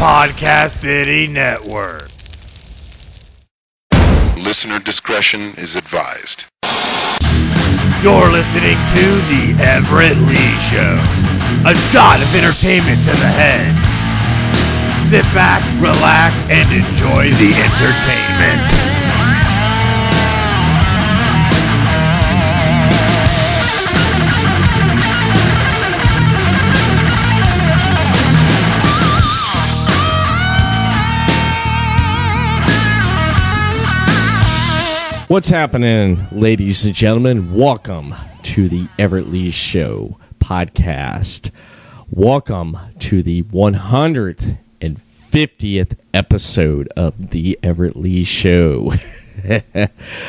Podcast City Network. Listener discretion is advised. You're listening to The Everett Lee Show. A shot of entertainment to the head. Sit back, relax, and enjoy the entertainment. What's happening, ladies and gentlemen? Welcome to the Everett Lee Show podcast. Welcome to the 150th episode of the Everett Lee Show.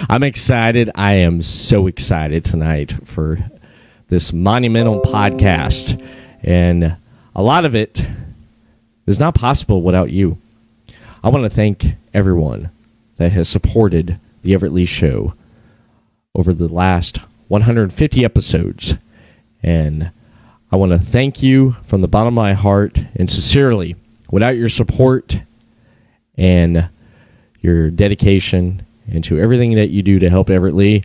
I'm excited. I am so excited tonight for this monumental podcast. And a lot of it is not possible without you. I want to thank everyone that has supported the Everett Lee Show over the last 150 episodes. And I want to thank you from the bottom of my heart and sincerely. Without your support and your dedication and to everything that you do to help Everett Lee,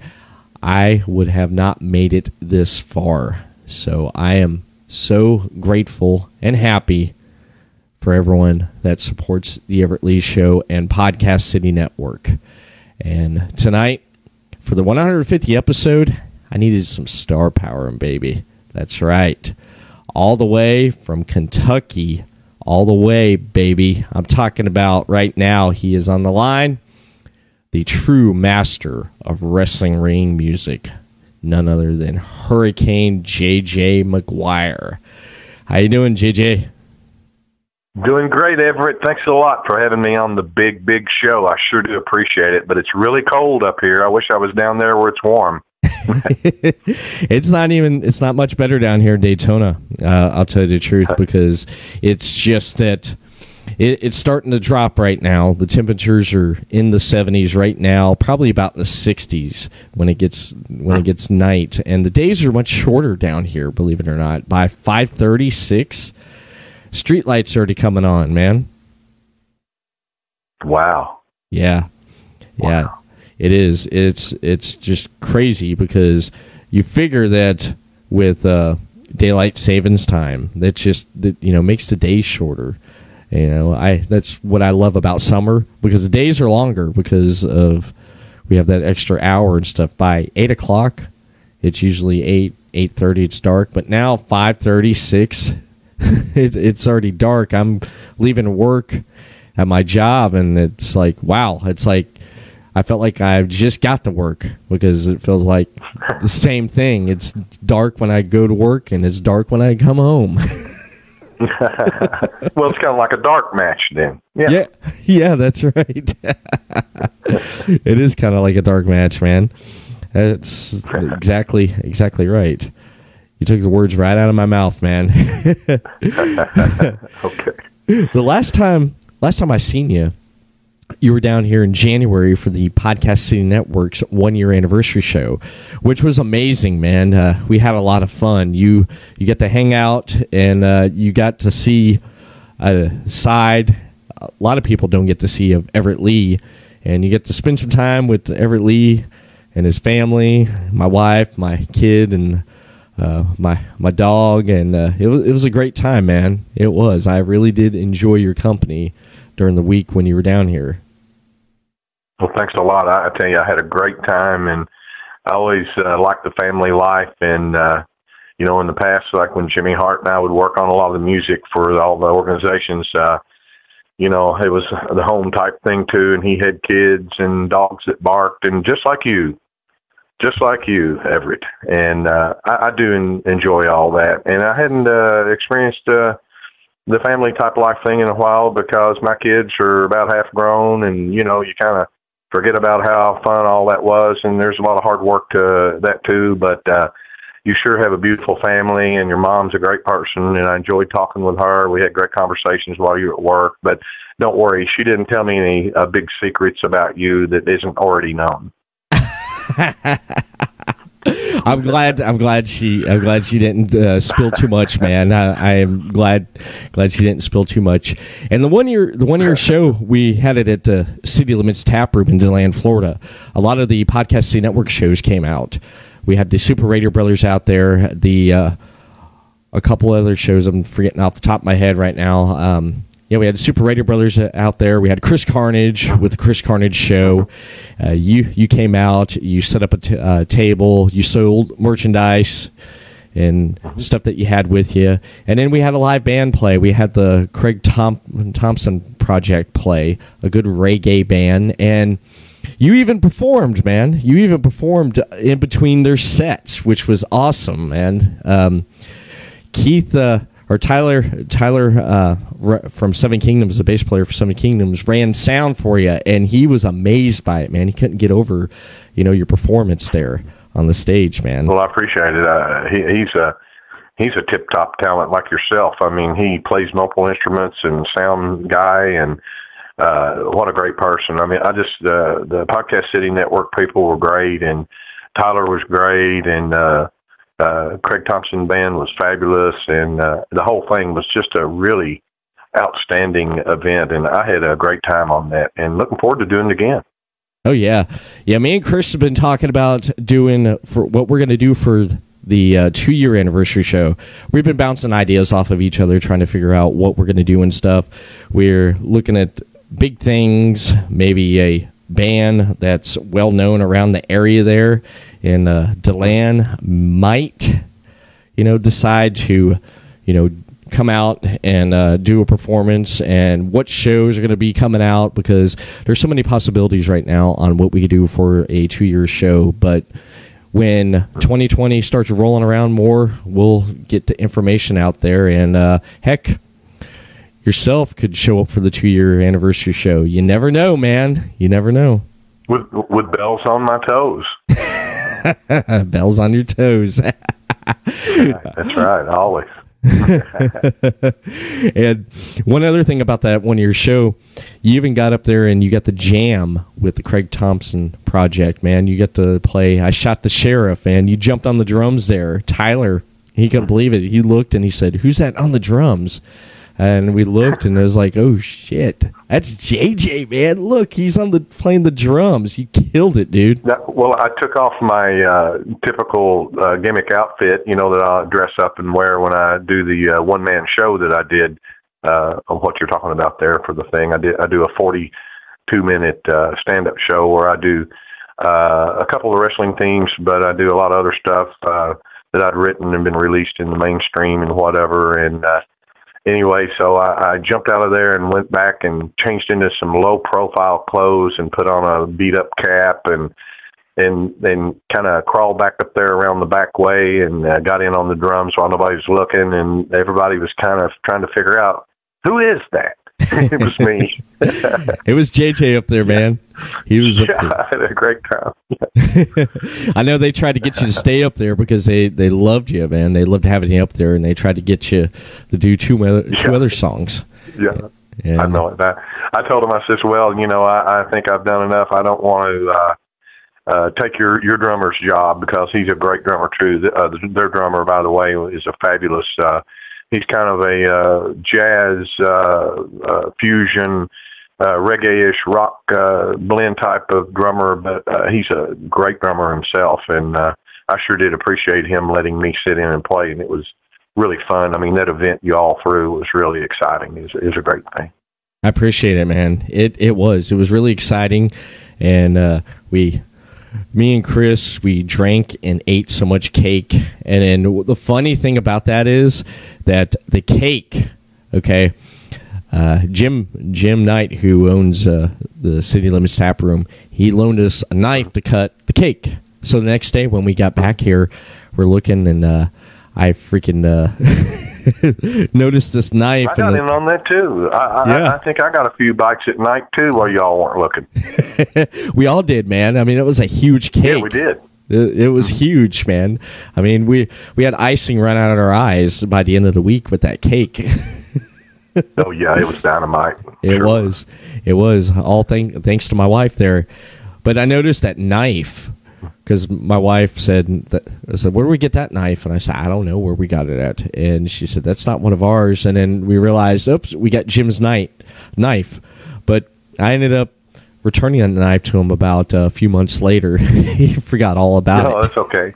I would have not made it this far. So I am so grateful and happy for everyone that supports the Everett Lee Show and Podcast City Network. And tonight, for the 150 episode, I needed some star power and baby. That's right. All the way from Kentucky, all the way, baby. I'm talking about right now. He is on the line. The true master of wrestling ring music, none other than Hurricane JJ Maguire. How you doing, JJ? Doing great, Everett. Thanks a lot for having me on the big, big show. I sure do appreciate it, but it's really cold up here. I wish I was down there where it's warm. it's not even it's not much better down here in Daytona. Uh, I'll tell you the truth because it's just that it, it's starting to drop right now. The temperatures are in the 70s right now, probably about in the 60s when it gets when it gets night, and the days are much shorter down here. Believe it or not, by 5:36 street lights already coming on, man. Wow. Yeah. Yeah. Wow. It is. It's it's just crazy because you figure that with uh, daylight savings time, that just that you know makes the day shorter. You know, I that's what I love about summer because the days are longer because of we have that extra hour and stuff. By eight o'clock, it's usually eight eight thirty. It's dark, but now five thirty six it, it's already dark. I'm leaving work at my job, and it's like, wow, it's like I felt like I just got to work because it feels like the same thing. It's dark when I go to work, and it's dark when I come home. well, it's kind of like a dark match then. Yeah. yeah, yeah, that's right. it is kind of like a dark match, man. That's exactly exactly right. You took the words right out of my mouth, man. okay. The last time, last time I seen you, you were down here in January for the Podcast City Network's one year anniversary show, which was amazing, man. Uh, we had a lot of fun. You you get to hang out and uh, you got to see a side a lot of people don't get to see of Everett Lee, and you get to spend some time with Everett Lee and his family, my wife, my kid, and uh, my my dog, and uh, it was it was a great time, man. It was. I really did enjoy your company during the week when you were down here. Well, thanks a lot. I, tell you, I had a great time, and I always uh, liked the family life. And uh, you know, in the past, like when Jimmy Hart and I would work on a lot of the music for all the organizations. Uh, you know, it was the home type thing too, and he had kids and dogs that barked, and just like you, just like you, Everett. And uh, I, I do en- enjoy all that. And I hadn't uh, experienced uh, the family type life thing in a while because my kids are about half grown, and you know, you kind of forget about how fun all that was. And there's a lot of hard work to that too, but. uh you sure have a beautiful family and your mom's a great person and I enjoyed talking with her. We had great conversations while you were at work, but don't worry, she didn't tell me any uh, big secrets about you that isn't already known. I'm glad. I'm glad she. I'm glad she didn't uh, spill too much, man. I, am glad. Glad she didn't spill too much. And the one year, the one year show, we had it at the City Limits Tap Room in Deland, Florida. A lot of the Podcast City Network shows came out. We had the Super Radio Brothers out there. The uh, a couple other shows. I'm forgetting off the top of my head right now. Um, yeah, we had Super Radio Brothers uh, out there. We had Chris Carnage with the Chris Carnage show. Uh, you you came out, you set up a t- uh, table, you sold merchandise and stuff that you had with you, and then we had a live band play. We had the Craig Tom- Thompson Project play, a good reggae band, and you even performed, man. You even performed in between their sets, which was awesome, man. Um, Keith. Uh, or Tyler Tyler uh, from Seven Kingdoms, the bass player for Seven Kingdoms, ran sound for you, and he was amazed by it, man. He couldn't get over, you know, your performance there on the stage, man. Well, I appreciate it. Uh, he, he's a he's a tip top talent like yourself. I mean, he plays multiple instruments and sound guy, and uh, what a great person. I mean, I just uh, the Podcast City Network people were great, and Tyler was great, and uh, uh, Craig Thompson band was fabulous, and uh, the whole thing was just a really outstanding event, and I had a great time on that, and looking forward to doing it again. Oh yeah, yeah. Me and Chris have been talking about doing for what we're going to do for the uh, two year anniversary show. We've been bouncing ideas off of each other, trying to figure out what we're going to do and stuff. We're looking at big things, maybe a band that's well known around the area there in uh, Deland might, you know, decide to, you know, come out and uh, do a performance and what shows are going to be coming out because there's so many possibilities right now on what we could do for a two year show. But when 2020 starts rolling around more, we'll get the information out there. And uh, heck, yourself could show up for the two year anniversary show. You never know, man. You never know. With with bells on my toes. bells on your toes. That's right, always. and one other thing about that one year show, you even got up there and you got the jam with the Craig Thompson project, man. You got to play I Shot the Sheriff, and you jumped on the drums there. Tyler, he couldn't believe it. He looked and he said, Who's that on the drums? And we looked and it was like, oh shit, that's JJ, man. Look, he's on the playing the drums. You killed it, dude. well, I took off my uh, typical uh, gimmick outfit, you know, that I dress up and wear when I do the uh, one man show that I did uh, on what you're talking about there for the thing. I did I do a 42 minute uh, stand up show where I do uh, a couple of wrestling themes, but I do a lot of other stuff that I'd written and been released in the mainstream and whatever, and uh, anyway, so I, I jumped out of there and went back and changed into some low profile clothes and put on a beat up cap and and then kind of crawled back up there around the back way and uh, got in on the drums while nobody was looking and everybody was kind of trying to figure out who is that it was me. it was JJ up there, man. He was up yeah, there. I had a great time. I know they tried to get you to stay up there because they, they loved you, man. They loved having you up there, and they tried to get you to do two other, two yeah. other songs. Yeah. And, I know that. I told him, I said, well, you know, I, I think I've done enough. I don't want to uh, uh, take your, your drummer's job because he's a great drummer, too. Uh, their drummer, by the way, is a fabulous uh, he's kind of a uh, jazz uh, uh, fusion, uh, reggae-ish rock uh, blend type of drummer, but uh, he's a great drummer himself, and uh, I sure did appreciate him letting me sit in and play, and it was really fun. I mean, that event you all threw was really exciting. It was, it was a great thing. I appreciate it, man. It it was. It was really exciting, and uh, we me and Chris, we drank and ate so much cake. And then the funny thing about that is that the cake, okay, uh, Jim Jim Knight, who owns uh, the City Limits Tap Room, he loaned us a knife to cut the cake. So the next day when we got back here, we're looking and uh, I freaking uh, noticed this knife. I got in on that too. I, yeah. I, I, think I got a few bites at night too while y'all weren't looking. we all did, man. I mean, it was a huge cake. Yeah, we did. It, it was huge, man. I mean, we we had icing run out of our eyes by the end of the week with that cake. oh yeah, it was dynamite. It sure. was. It was all thank, thanks to my wife there. But I noticed that knife because my wife said that I said, "Where do we get that knife?" And I said, "I don't know where we got it at." And she said, "That's not one of ours." And then we realized, "Oops, we got Jim's knife." Knife, but I ended up returning the knife to him about a few months later. he forgot all about No, it. that's okay.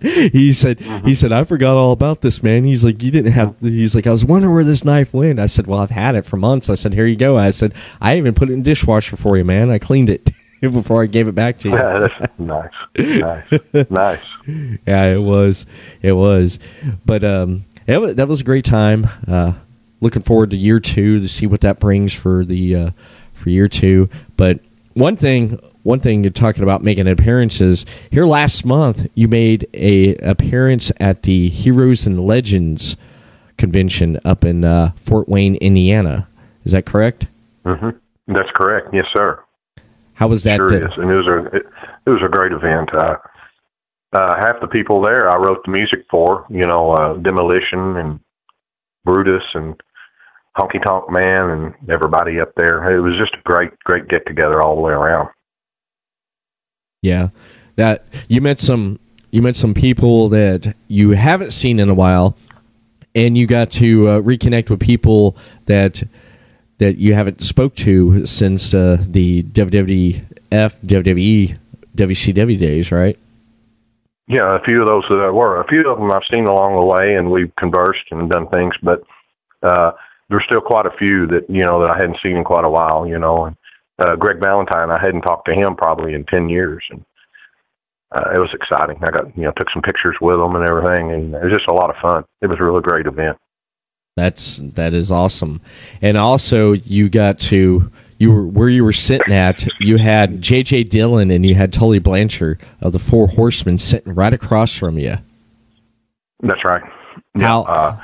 He said, mm-hmm. "He said I forgot all about this, man." He's like, "You didn't have." He's like, "I was wondering where this knife went." I said, "Well, I've had it for months." I said, "Here you go." I said, "I even put it in the dishwasher for you, man. I cleaned it before I gave it back to you." yeah, that's nice, nice, nice. yeah, it was, it was, but um, it was, that was a great time. Uh, looking forward to year two to see what that brings for the uh, for year two. But one thing, one thing you're talking about making appearances here last month. You made a appearance at the Heroes and Legends convention up in uh, Fort Wayne, Indiana. Is that correct? hmm That's correct. Yes, sir. How was that? sure uh, is. And it was a it, it was a great event. Uh, uh, half the people there I wrote the music for. You know, uh, Demolition and Brutus and Honky Tonk Man and everybody up there. It was just a great, great get together all the way around. Yeah, that you met some you met some people that you haven't seen in a while, and you got to uh, reconnect with people that that you haven't spoke to since uh, the WWF, WWE, WCW days, right? Yeah, a few of those that were. A few of them I've seen along the way, and we've conversed and done things. But uh, there's still quite a few that you know that I hadn't seen in quite a while. You know, and uh, Greg Valentine, I hadn't talked to him probably in ten years, and uh, it was exciting. I got you know took some pictures with him and everything, and it was just a lot of fun. It was a really great event. That's that is awesome, and also you got to you were where you were sitting at. You had J.J. Dillon and you had Tully Blanchard of the Four Horsemen sitting right across from you. That's right. How- uh,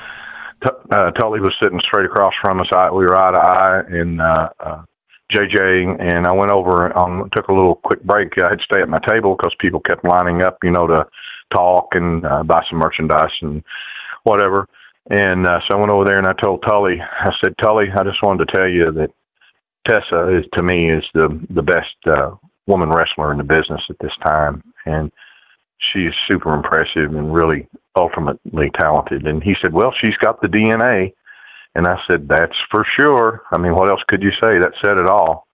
T- uh, Tully was sitting straight across from us. I, we were eye to eye, and uh, uh, JJ and I went over and took a little quick break. I had to stay at my table because people kept lining up, you know, to talk and uh, buy some merchandise and whatever. And uh, so I went over there and I told Tully, I said, Tully, I just wanted to tell you that Tessa is to me is the the best uh, woman wrestler in the business at this time, and she is super impressive and really ultimately talented. And he said, well, she's got the DNA. And I said, that's for sure. I mean, what else could you say? That said it all.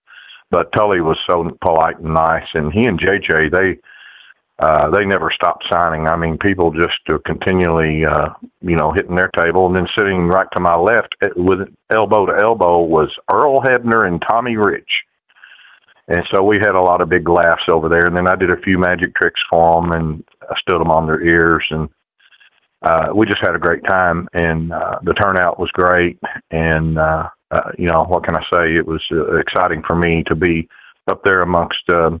But Tully was so polite and nice. And he and JJ, they, uh, they never stopped signing. I mean, people just uh, continually, uh, you know, hitting their table. And then sitting right to my left with elbow to elbow was Earl Hebner and Tommy Rich. And so we had a lot of big laughs over there. And then I did a few magic tricks for them and I stood them on their ears. And uh, we just had a great time. And uh, the turnout was great. And, uh, uh, you know, what can I say? It was uh, exciting for me to be up there amongst uh,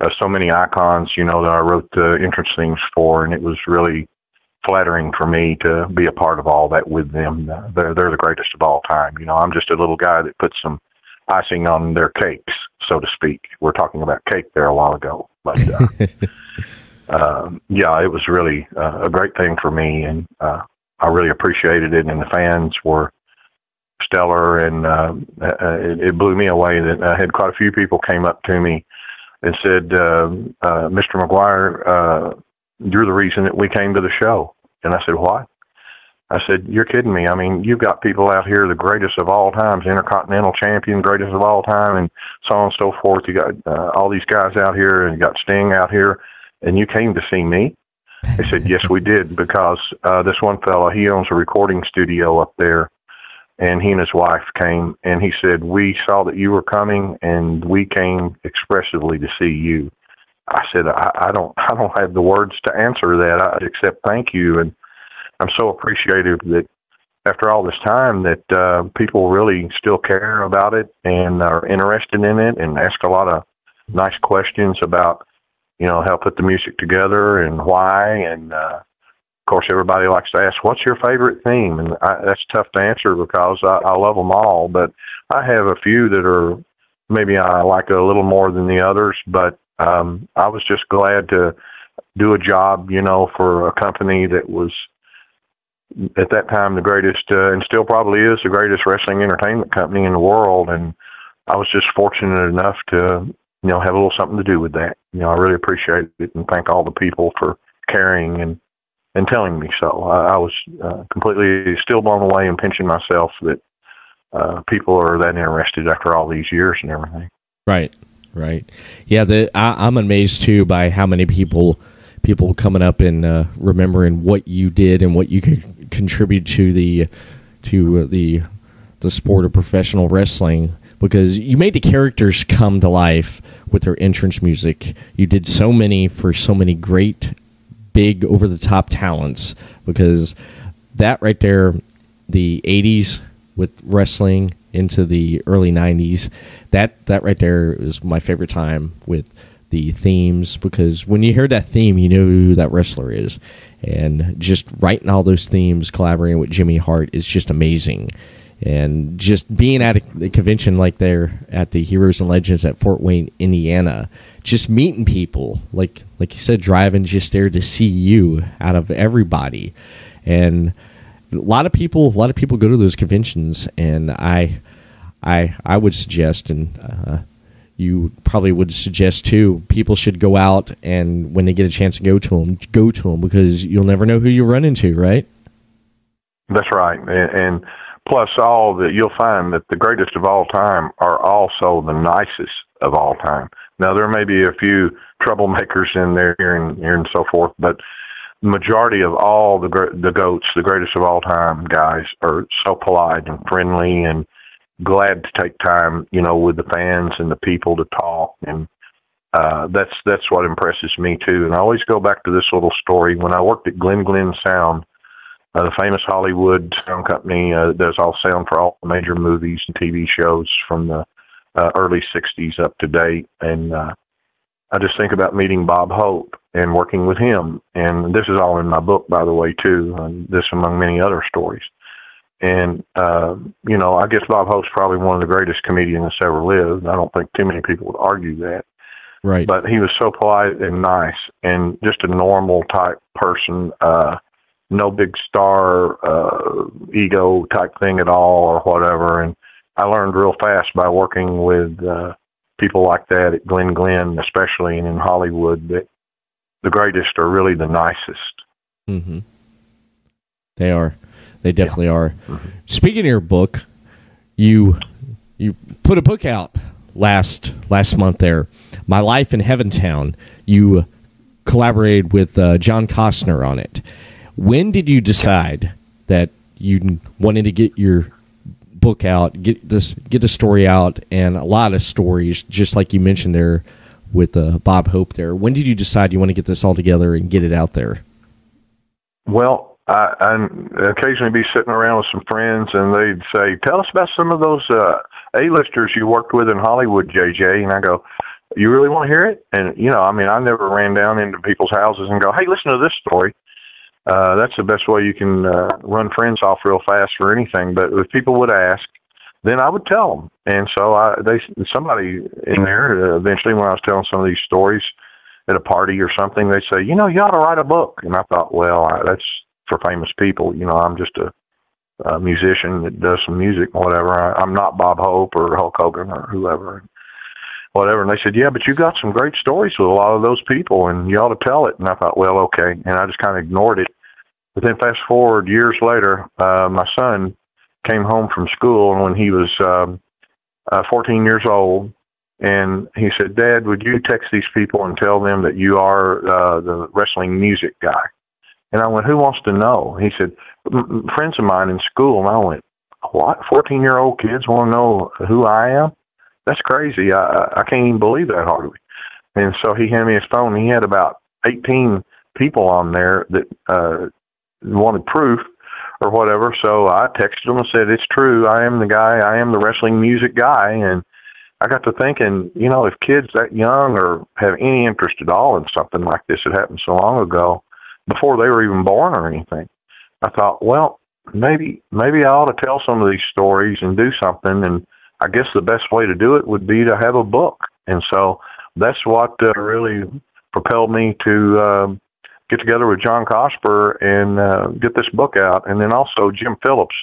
uh, so many icons, you know, that I wrote the entrance themes for. And it was really flattering for me to be a part of all that with them. Uh, they're, they're the greatest of all time. You know, I'm just a little guy that puts some icing on their cakes, so to speak. We're talking about cake there a while ago, but uh, uh, yeah, it was really uh, a great thing for me, and uh, I really appreciated it. And the fans were stellar, and uh, uh, it, it blew me away that I had quite a few people came up to me and said, uh, uh, "Mr. Maguire, uh, you're the reason that we came to the show." And I said, "What?" I said, "You're kidding me. I mean, you've got people out here, the greatest of all times, intercontinental champion, greatest of all time, and so on and so forth. You got uh, all these guys out here, and you got Sting out here, and you came to see me." They said, "Yes, we did, because uh, this one fella, he owns a recording studio up there, and he and his wife came, and he said, we saw that you were coming, and we came expressively to see you." I said, I, I don't, I don't have the words to answer that, I, except thank you, and I'm so appreciative that after all this time that uh, people really still care about it and are interested in it and ask a lot of nice questions about, you know, how put the music together and why. And uh, of course, everybody likes to ask, "What's your favorite theme?" And I, that's tough to answer because I, I love them all. But I have a few that are maybe I like a little more than the others. But um, I was just glad to do a job, you know, for a company that was at that time the greatest, uh, and still probably is the greatest wrestling entertainment company in the world. And I was just fortunate enough to, you know, have a little something to do with that. you know, I really appreciate it and thank all the people for caring and and telling me so. I, I was uh, completely still blown away and pinching myself that uh, people are that interested after all these years and everything. Right, right. Yeah, the I, I'm amazed too by how many people people coming up and uh, remembering what you did and what you could contribute to the to the the sport of professional wrestling because you made the characters come to life with their entrance music. You did so many for so many great, big, over the top talents because that right there, the 80s with wrestling into the early 90s, that, that right there is my favorite time with the themes because when you hear that theme, you know who that wrestler is. And just writing all those themes, collaborating with Jimmy Hart is just amazing and just being at a, a, convention like there at the Heroes and Legends at Fort Wayne, Indiana, just meeting people like like you said, driving just there to see you out of everybody, and a lot of people, a lot of people go to those conventions, and I, I, I would suggest, and uh, you probably would suggest too, people should go out and when they get a chance to go to them, go to them because you'll never know who you run into, right? That's right, and, and plus all that you'll find that the greatest of all time are also the nicest of all time. Now there may be a few troublemakers in there and, and so forth, but majority of all the the goats, the greatest of all time guys, are so polite and friendly and glad to take time, you know, with the fans and the people to talk and uh, that's that's what impresses me too. And I always go back to this little story. When I worked at Glen Glenn Sound, the famous Hollywood sound company uh, does all sound for all the major movies and TV shows from the uh, early 60s up to date. And uh, I just think about meeting Bob Hope and working with him. And this is all in my book, by the way, too, and this among many other stories. And, uh, you know, I guess Bob Hope's probably one of the greatest comedians that's ever lived. I don't think too many people would argue that. Right. But he was so polite and nice and just a normal type person. Uh, no big star uh, ego type thing at all or whatever. And I learned real fast by working with uh, people like that at Glen Glenn, especially and in Hollywood, that the greatest are really the nicest. Mm-hmm. They are. They definitely yeah. are. Mm-hmm. Speaking of your book, you you put a book out last last month. There, My Life in Heaventown. You collaborated with uh, John Cosper on it. When did you decide that you wanted to get your book out, get this, get a story out, and a lot of stories, just like you mentioned there with uh, Bob Hope? There, when did you decide you want to get this all together and get it out there? Well, I, I occasionally be sitting around with some friends, and they'd say, "Tell us about some of those uh, A-listers you worked with in Hollywood, JJ." And I go, "You really want to hear it?" And you know, I mean, I never ran down into people's houses and go, "Hey, listen to this story." Uh, that's the best way you can uh, run friends off real fast for anything. But if people would ask, then I would tell them. And so I, they, somebody in there uh, eventually, when I was telling some of these stories at a party or something, they say, you know, you ought to write a book. And I thought, well, I, that's for famous people. You know, I'm just a, a musician that does some music, whatever. I, I'm not Bob Hope or Hulk Hogan or whoever whatever. And they said, yeah, but you got some great stories with a lot of those people, and you ought to tell it. And I thought, well, okay. And I just kind of ignored it. But then fast forward years later, uh, my son came home from school, and when he was um, uh, 14 years old, and he said, Dad, would you text these people and tell them that you are uh, the wrestling music guy? And I went, who wants to know? He said, friends of mine in school. And I went, what? 14-year-old kids want to know who I am? That's crazy. I, I can't even believe that hardly. And so he handed me his phone. He had about 18 people on there that uh, wanted proof or whatever. So I texted him and said, it's true. I am the guy. I am the wrestling music guy. And I got to thinking, you know, if kids that young or have any interest at all in something like this that happened so long ago, before they were even born or anything, I thought, well, maybe maybe I ought to tell some of these stories and do something. And I guess the best way to do it would be to have a book. And so that's what uh, really propelled me to uh, get together with John Cosper and uh, get this book out. And then also Jim Phillips,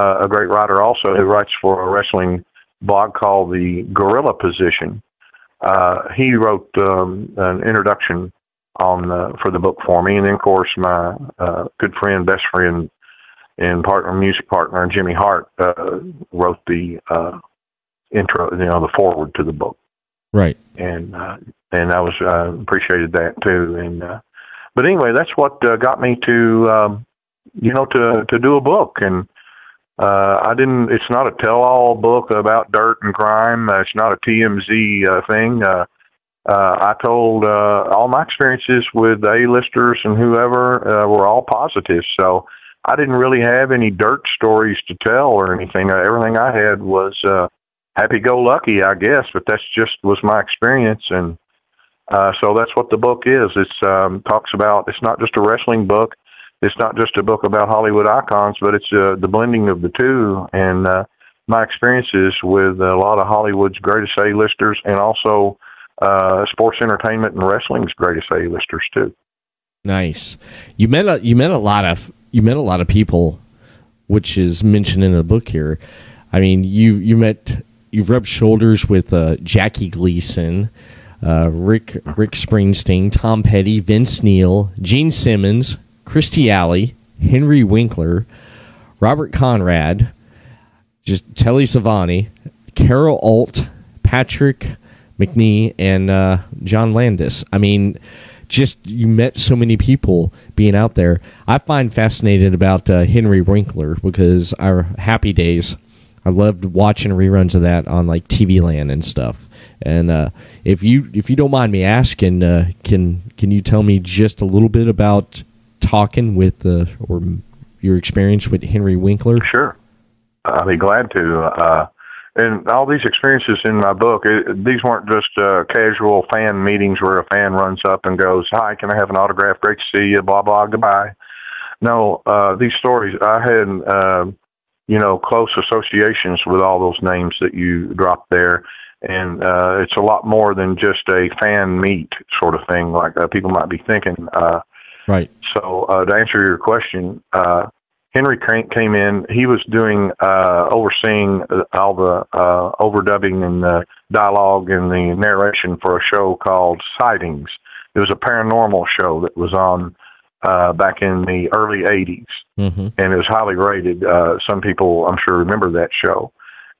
uh, a great writer also who writes for a wrestling blog called The Gorilla Position. uh, he wrote um, an introduction on uh, for the book for me, and then of course my uh, good friend, best friend, and partner, music partner, Jimmy Hart, uh, wrote the uh, intro, you know, the forward to the book, Right. and uh, and I was uh, appreciated that too. And uh, but anyway, that's what uh, got me to um, you know to to do a book and. Uh, I didn't. It's not a tell-all book about dirt and crime. Uh, it's not a TMZ uh, thing. Uh, uh, I told uh, all my experiences with A-listers and whoever uh, were all positive. So I didn't really have any dirt stories to tell or anything. Uh, everything I had was uh, happy-go-lucky, I guess. But that's just was my experience, and uh, so that's what the book is. It's um, talks about. It's not just a wrestling book. It's not just a book about Hollywood icons, but it's uh, the blending of the two and uh, my experiences with a lot of Hollywood's greatest A-listers and also uh, sports entertainment and wrestling's greatest A-listers too. Nice. You met a, you met a lot of you met a lot of people, which is mentioned in the book here. I mean, you you met you've rubbed shoulders with uh, Jackie Gleason, uh, Rick Rick Springsteen, Tom Petty, Vince Neil, Gene Simmons, Kirstie Alley, Henry Winkler, Robert Conrad, just Telly Savani, Carol Alt, Patrick Macnee, and uh, John Landis. I mean, just you met so many people being out there. I find fascinated about uh, Henry Winkler because our Happy Days. I loved watching reruns of that on like TV Land and stuff. And uh, if you if you don't mind me asking, uh, can can you tell me just a little bit about talking with uh, or your experience with Henry Winkler? Sure. I'll be glad to. And all these experiences in my book, it, these weren't just uh, casual fan meetings where a fan runs up and goes, "Hi, can I have an autograph? Great to see you." Blah blah. Goodbye. No, uh, these stories I had, uh, you know, close associations with all those names that you dropped there, and uh, it's a lot more than just a fan meet sort of thing, like uh, people might be thinking. Uh, Right. so uh, to answer your question, uh, Henry came came in. He was doing uh, overseeing uh, all the uh, overdubbing and the dialogue and the narration for a show called Sightings. It was a paranormal show that was on uh, back in the early '80s, hmm and it was highly rated. Uh, some people, I'm sure, remember that show.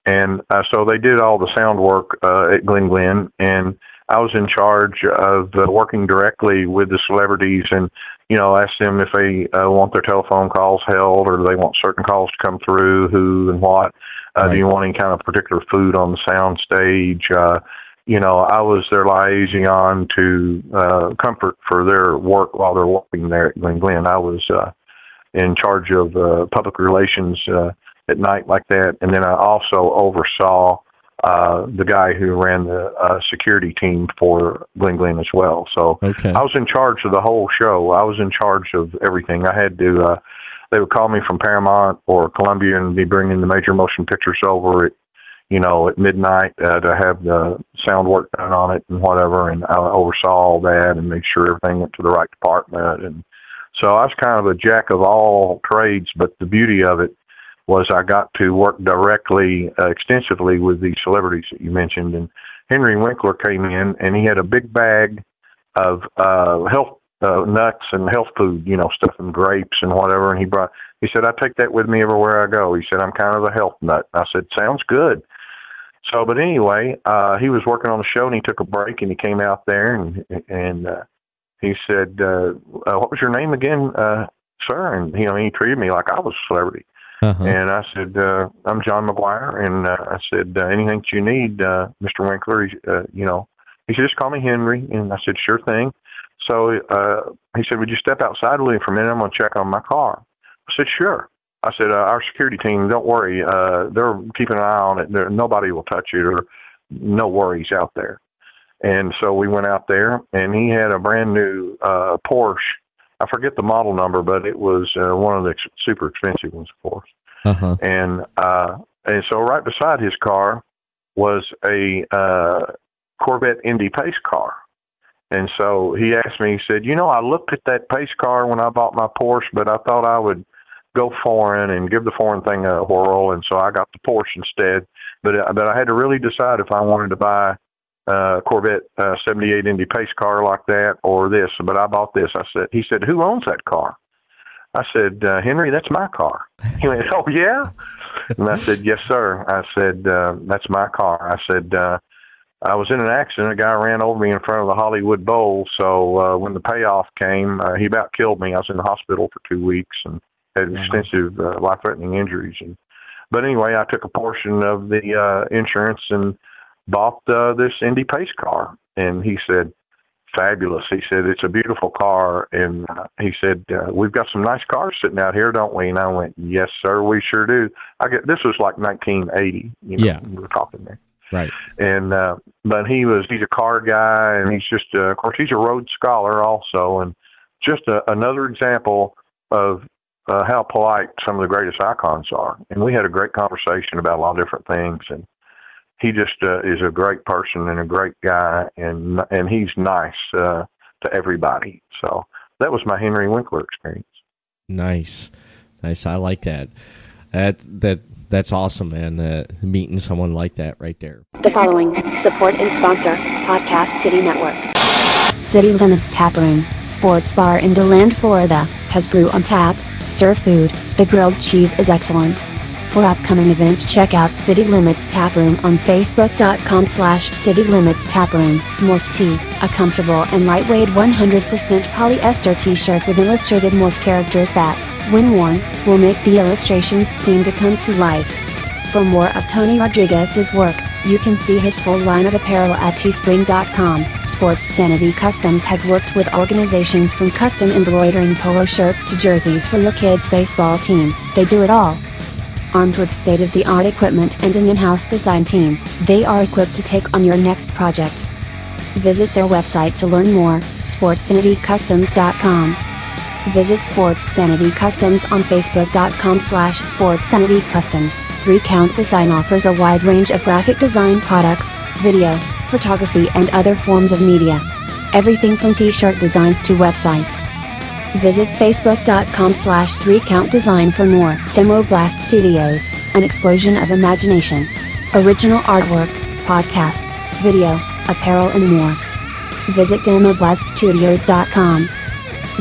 And uh, so they did all the sound work uh, at Glen Glenn, and I was in charge of uh, working directly with the celebrities and, you know, ask them if they uh, want their telephone calls held or do they want certain calls to come through, who and what. Uh, Right. Do you want any kind of particular food on the sound stage? Uh, you know, I was their liaison to uh, comfort for their work while they're working there at Glen Glenn. I was uh, in charge of uh, public relations uh, at night like that, and then I also oversaw uh, the guy who ran the uh, security team for Glen Glenn as well. So Okay. I was in charge of the whole show. I was in charge of everything. I had to. Uh, they would call me from Paramount or Columbia and be bringing the major motion pictures over at, you know, at midnight uh, to have the sound work done on it and whatever. And I oversaw all that and made sure everything went to the right department. And so I was kind of a jack of all trades. But the beauty of it was I got to work directly, uh, extensively with these celebrities that you mentioned. And Henry Winkler came in and he had a big bag of uh, health uh, nuts and health food, you know, stuff and grapes and whatever. And he brought, he said, I take that with me everywhere I go. He said, I'm kind of a health nut. I said, sounds good. So, but anyway, uh, he was working on the show and he took a break and he came out there and, and, uh, he said, uh, uh, what was your name again, uh, sir? And, you know, he treated me like I was a celebrity. Uh-huh. And I said, uh, I'm John Maguire. And uh, I said, uh, anything that you need, uh, Mr. Winkler, uh, you know, he said, just call me Henry. And I said, sure thing. So uh, he said, would you step outside with me for a minute? I'm going to check on my car. I said, sure. I said, uh, our security team, don't worry. Uh, they're keeping an eye on it. There, nobody will touch it or no worries out there. And so we went out there and he had a brand new uh, Porsche. I forget the model number, but it was uh, one of the ex- super expensive ones, of course Uh-huh. and uh, and so right beside his car was a uh, Corvette Indy pace car. And so he asked me, he said, you know, I looked at that pace car when I bought my Porsche, but I thought I would go foreign and give the foreign thing a whirl, and so I got the Porsche instead. But uh, but I had to really decide if I wanted to buy uh, Corvette uh, 78 Indy Pace car like that or this, but I bought this. I said, he said, who owns that car? I said, uh, Henry, that's my car. He went, oh yeah? And I said, yes, sir. I said, uh, that's my car. I said, uh, I was in an accident. A guy ran over me in front of the Hollywood Bowl. So uh, when the payoff came, uh, he about killed me. I was in the hospital for two weeks and had extensive uh, life-threatening injuries. And but anyway, I took a portion of the uh, insurance and bought uh, this Indy Pace car. And he said, fabulous. He said, it's a beautiful car. And uh, he said, uh, we've got some nice cars sitting out here, don't we? And I went, yes, sir, we sure do. I get, this was like 1980, you know, Yeah. we were talking there. Right. And, uh, but he was, he's a car guy and he's just, uh, of course, he's a Rhodes Scholar also. And just a, another example of uh, how polite some of the greatest icons are. And we had a great conversation about a lot of different things. And he just uh, is a great person and a great guy, and and he's nice uh, to everybody. So that was my Henry Winkler experience. Nice, nice. I like that. That that that's awesome, man. Uh, meeting someone like that right there. The following support and sponsor Podcast City Network. City Limits Tap Room, sports bar in DeLand, Florida, has brew on tap, serve food, the grilled cheese is excellent. For upcoming events check out City Limits Tap Room on facebook.com slash City Limits Tap Room. Morph Tee, a comfortable and lightweight 100% polyester t-shirt with illustrated morph characters that, when worn, will make the illustrations seem to come to life. For more of Tony Rodriguez's work, you can see his full line of apparel at teespring.com. Sports Sanity Customs have worked with organizations from custom embroidering polo shirts to jerseys for your kids' baseball team. They do it all. Armed with state-of-the-art equipment and an in-house design team, they are equipped to take on your next project. Visit their website to learn more, sportsanitycustoms.com. Visit Sports Sanity Customs on Facebook.com slash Sports Sanity Customs. 3 Count Design offers a wide range of graphic design products, video, photography and other forms of media. Everything from t-shirt designs to websites. Visit Facebook.com slash 3 Count Design for more. Demo Blast Studios, an explosion of imagination. Original artwork, podcasts, video, apparel and more. Visit DemoBlastStudios.com.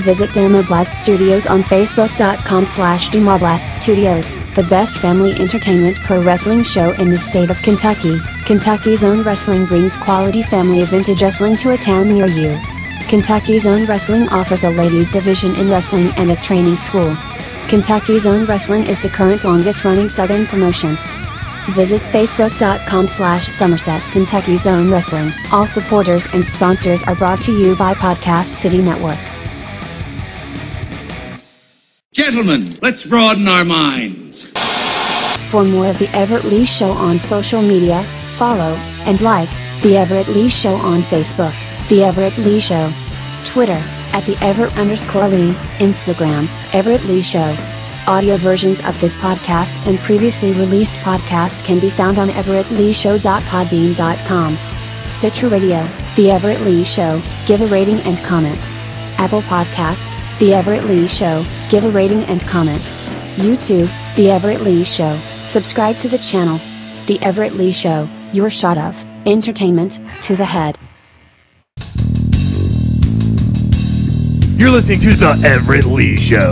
Visit Demoblast Studios on Facebook.com slash Demoblast Studios, the best family entertainment pro wrestling show in the state of Kentucky. Kentucky's own wrestling brings quality family vintage wrestling to a town near you. Kentucky's own wrestling offers a ladies division in wrestling and a training school. Kentucky's own wrestling is the current longest running southern promotion. Visit facebook.com slash Somerset Kentucky's own wrestling. All supporters and sponsors are brought to you by Podcast City Network. Gentlemen, let's broaden our minds. For more of The Everett Lee Show on social media, follow and like The Everett Lee Show on Facebook, The Everett Lee Show, Twitter, at The Everett underscore Lee, Instagram, Everett Lee Show. Audio versions of this podcast and previously released podcast can be found on everettleeshow.podbean.com. Stitcher Radio, The Everett Lee Show, give a rating and comment. Apple Podcast, The Everett Lee Show, give a rating and comment. YouTube, The Everett Lee Show, subscribe to the channel. The Everett Lee Show, your shot of entertainment to the head. You're listening to The Everett Lee Show.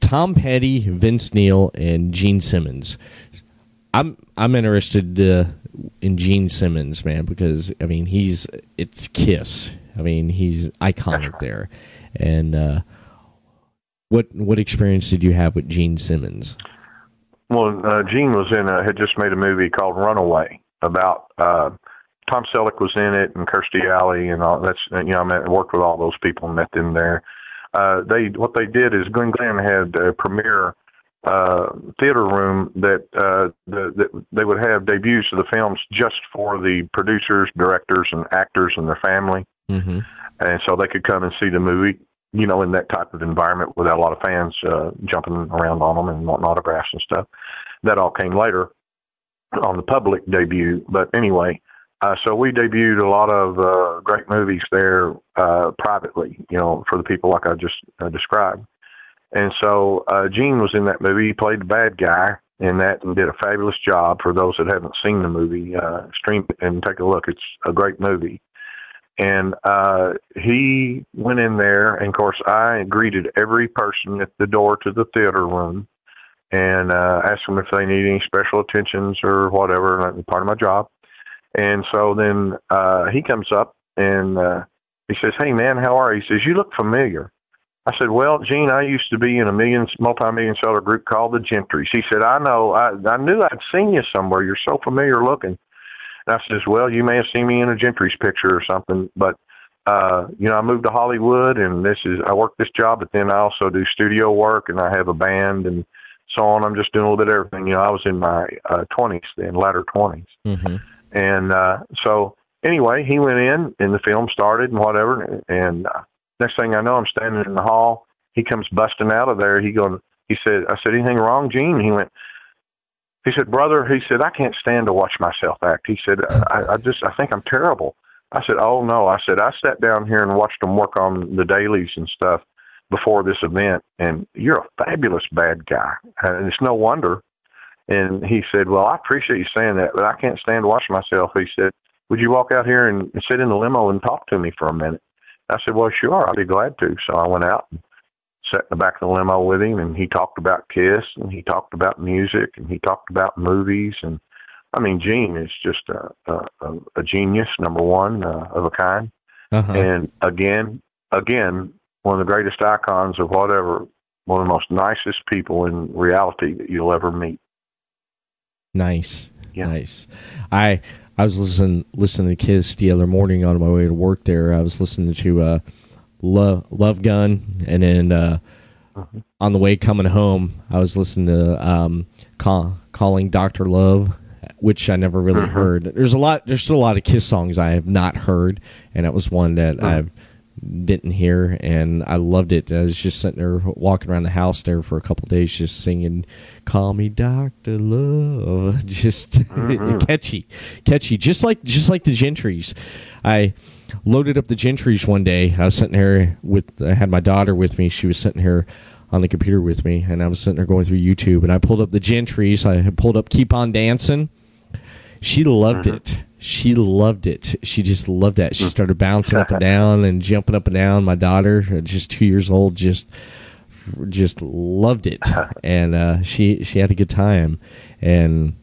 Tom Petty, Vince Neil, and Gene Simmons. I'm I'm interested uh, in Gene Simmons, man, because I mean he's it's Kiss. I mean he's iconic there. And uh, what what experience did you have with Gene Simmons? Well, uh, Gene was in a, had just made a movie called Runaway about uh, Tom Selleck was in it and Kirstie Alley and all that's you know I met, worked with all those people and met them there. Uh, they what they did is Glen Glenn had a premiere uh, theater room that uh, the, that they would have debuts of the films just for the producers, directors, and actors and their family, Mm-hmm. and so they could come and see the movie. You know, in that type of environment without a lot of fans uh, jumping around on them and wanting autographs and stuff. That all came later on the public debut. But anyway, uh, so we debuted a lot of uh, great movies there uh, privately, you know, for the people like I just uh, described. And so uh, Gene was in that movie. He played the bad guy in that and did a fabulous job. For those that haven't seen the movie, uh, stream it and take a look. It's a great movie. And uh, he went in there, and of course, I greeted every person at the door to the theater room and uh, asked them if they need any special attentions or whatever. Part of my job. And so then uh, he comes up and uh, he says, "Hey man, how are you?" He says, "You look familiar." I said, "Well, Gene, I used to be in a million multi-million seller group called the Gentrys." He said, "I know. I I knew I'd seen you somewhere. You're so familiar looking." And I says, "Well, you may have seen me in a Gentrys picture or something, but." Uh, you know, I moved to Hollywood and this is, I work this job, but then I also do studio work and I have a band and so on. I'm just doing a little bit of everything. You know, I was in my uh, 20s then, latter 20s. Mm-hmm. And uh, so anyway, he went in and the film started and whatever. And uh, next thing I know, I'm standing in the hall. He comes busting out of there. He going, he said, I said, anything wrong, Gene? He went, he said, brother, he said, I can't stand to watch myself act. He said, I, I just, I think I'm terrible. I said, oh no. I said, I sat down here and watched them work on the dailies and stuff before this event, and you're a fabulous bad guy. And it's no wonder and he said, well, I appreciate you saying that, but I can't stand to watch myself. He said, would you walk out here and, sit in the limo and talk to me for a minute? I said, well, sure, I'd be glad to. So I went out and sat in the back of the limo with him, and he talked about Kiss, and he talked about music, and he talked about movies. And I mean, Gene is just a, a, a genius, number one uh, of a kind. Uh-huh. And again, again, one of the greatest icons of whatever, one of the most nicest people in reality that you'll ever meet. Nice. Yeah. Nice. I I was listening listening to Kiss the other morning on my way to work. There, I was listening to uh, Love Love Gun, and then uh, Mm-hmm. on the way coming home, I was listening to um, call, Calling Doctor Love, which I never really Mm-hmm. heard. There's a lot. There's still a lot of Kiss songs I have not heard, and that was one that Mm-hmm. I didn't hear, and I loved it. I was just sitting there walking around the house there for a couple days, just singing "Call Me Doctor Love," just catchy, catchy, just like just like the Gentrys. I loaded up the Gentrys one day. I was sitting there with I had my daughter with me. She was sitting here on the computer with me, and I was sitting there going through YouTube, and I pulled up the Gentrys. I pulled up "Keep on Dancing." She loved it. She loved it. She just loved that. She started bouncing up and down and jumping up and down. My daughter, uh, just two years old, just just loved it, and uh, she she had a good time. And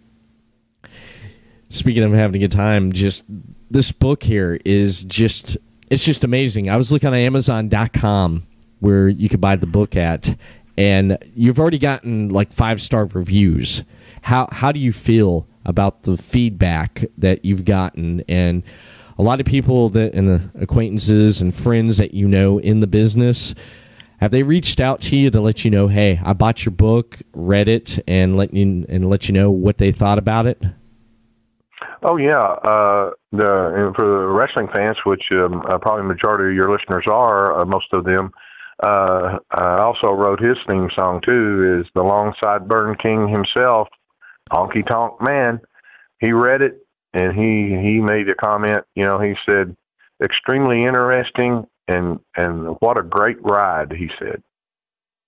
speaking of having a good time, just this book here is just it's just amazing. I was looking on Amazon.com where you could buy the book at, and you've already gotten like five star reviews. How how do you feel about the feedback that you've gotten and a lot of people that and acquaintances and friends that you know in the business have they reached out to you to let you know hey i bought your book read it and let you and let you know what they thought about it Oh yeah, uh, the and for the wrestling fans, which um, uh, probably majority of your listeners are, uh, most of them. Uh, I also wrote his theme song too. Is the Long Sideburn King himself, Honky Tonk Man. He read it and he he made a comment. You know, he said, "Extremely interesting and and what a great ride," he said.